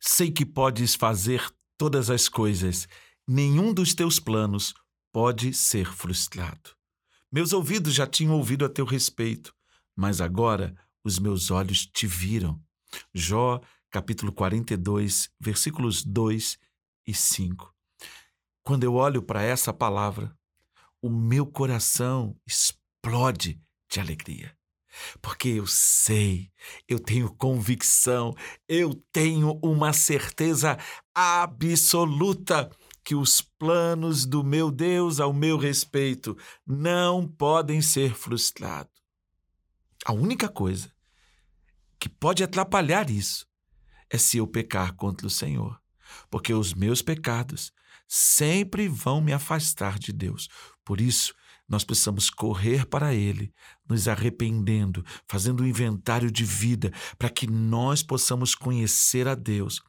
Sei que podes fazer todas as coisas. Nenhum dos teus planos pode ser frustrado. Meus ouvidos já tinham ouvido a teu respeito, mas agora os meus olhos te viram. Jó, capítulo 42, versículos 2 e 5. Quando eu olho para essa palavra, o meu coração explode de alegria. Porque eu sei, eu tenho convicção, eu tenho uma certeza absoluta que os planos do meu Deus ao meu respeito não podem ser frustrados. A única coisa que pode atrapalhar isso é se eu pecar contra o Senhor, porque os meus pecados sempre vão me afastar de Deus. Por isso, nós precisamos correr para Ele, nos arrependendo, fazendo um inventário de vida, para que nós possamos conhecer a Deus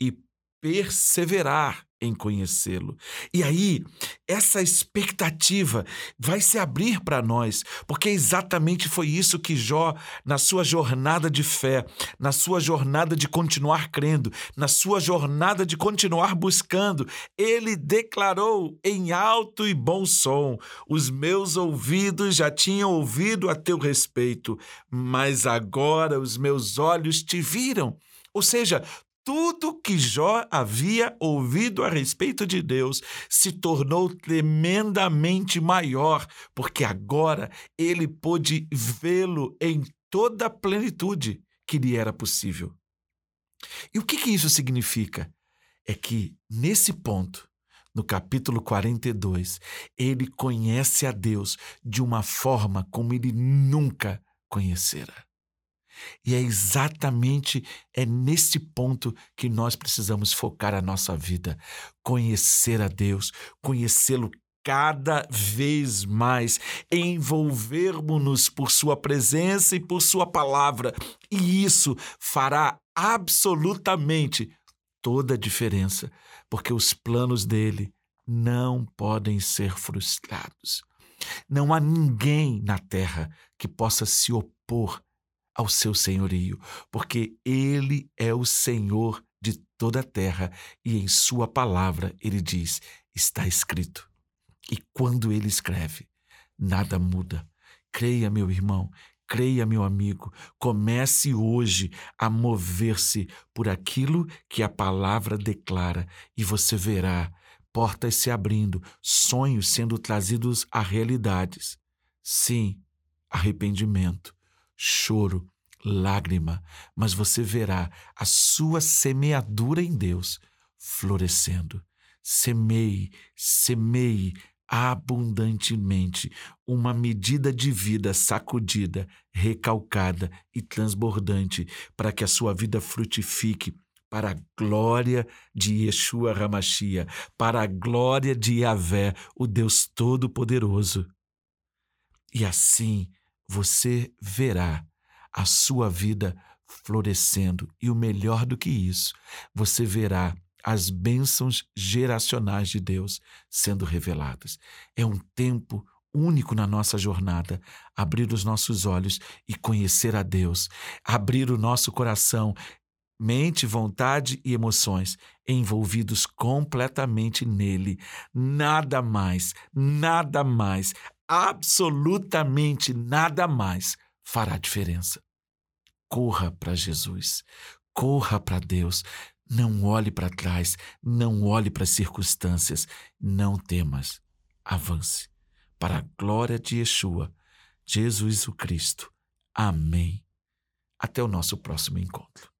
e perseverar em conhecê-lo. E aí, essa expectativa vai se abrir para nós, porque exatamente foi isso que Jó, na sua jornada de fé, na sua jornada de continuar crendo, na sua jornada de continuar buscando, ele declarou em alto e bom som: Os meus ouvidos já tinham ouvido a teu respeito, mas agora os meus olhos te viram. Ou seja, tudo que Jó havia ouvido a respeito de Deus se tornou tremendamente maior, porque agora ele pôde vê-lo em toda a plenitude que lhe era possível. E o que, que isso significa? É que, nesse ponto, no capítulo 42, ele conhece a Deus de uma forma como ele nunca conhecera. E é exatamente é nesse ponto que nós precisamos focar a nossa vida, conhecer a Deus, conhecê-lo cada vez mais, envolvermos-nos por Sua presença e por Sua palavra, e isso fará absolutamente toda a diferença, porque os planos dele não podem ser frustrados. Não há ninguém na terra que possa se opor ao seu senhorio, porque ele é o Senhor de toda a terra e em sua palavra ele diz: está escrito. E quando ele escreve, nada muda. Creia, meu irmão, creia, meu amigo, comece hoje a mover-se por aquilo que a palavra declara e você verá portas se abrindo, sonhos sendo trazidos a realidades. Sim, arrependimento, choro, lágrima, mas você verá a sua semeadura em Deus florescendo. Semeie, semeie abundantemente uma medida de vida sacudida, recalcada e transbordante, para que a sua vida frutifique para a glória de Yeshua Ramachia, para a glória de Yahvé, o Deus Todo-Poderoso. E assim você verá a sua vida florescendo. E o melhor do que isso, você verá as bênçãos geracionais de Deus sendo reveladas. É um tempo único na nossa jornada, abrir os nossos olhos e conhecer a Deus, abrir o nosso coração, mente, vontade e emoções envolvidos completamente nele. Nada mais, nada mais, absolutamente nada mais fará diferença. Corra para Jesus, corra para Deus. Não olhe para trás, não olhe para as circunstâncias, não temas. Avance para a glória de Yeshua, Jesus o Cristo. Amém. Até o nosso próximo encontro.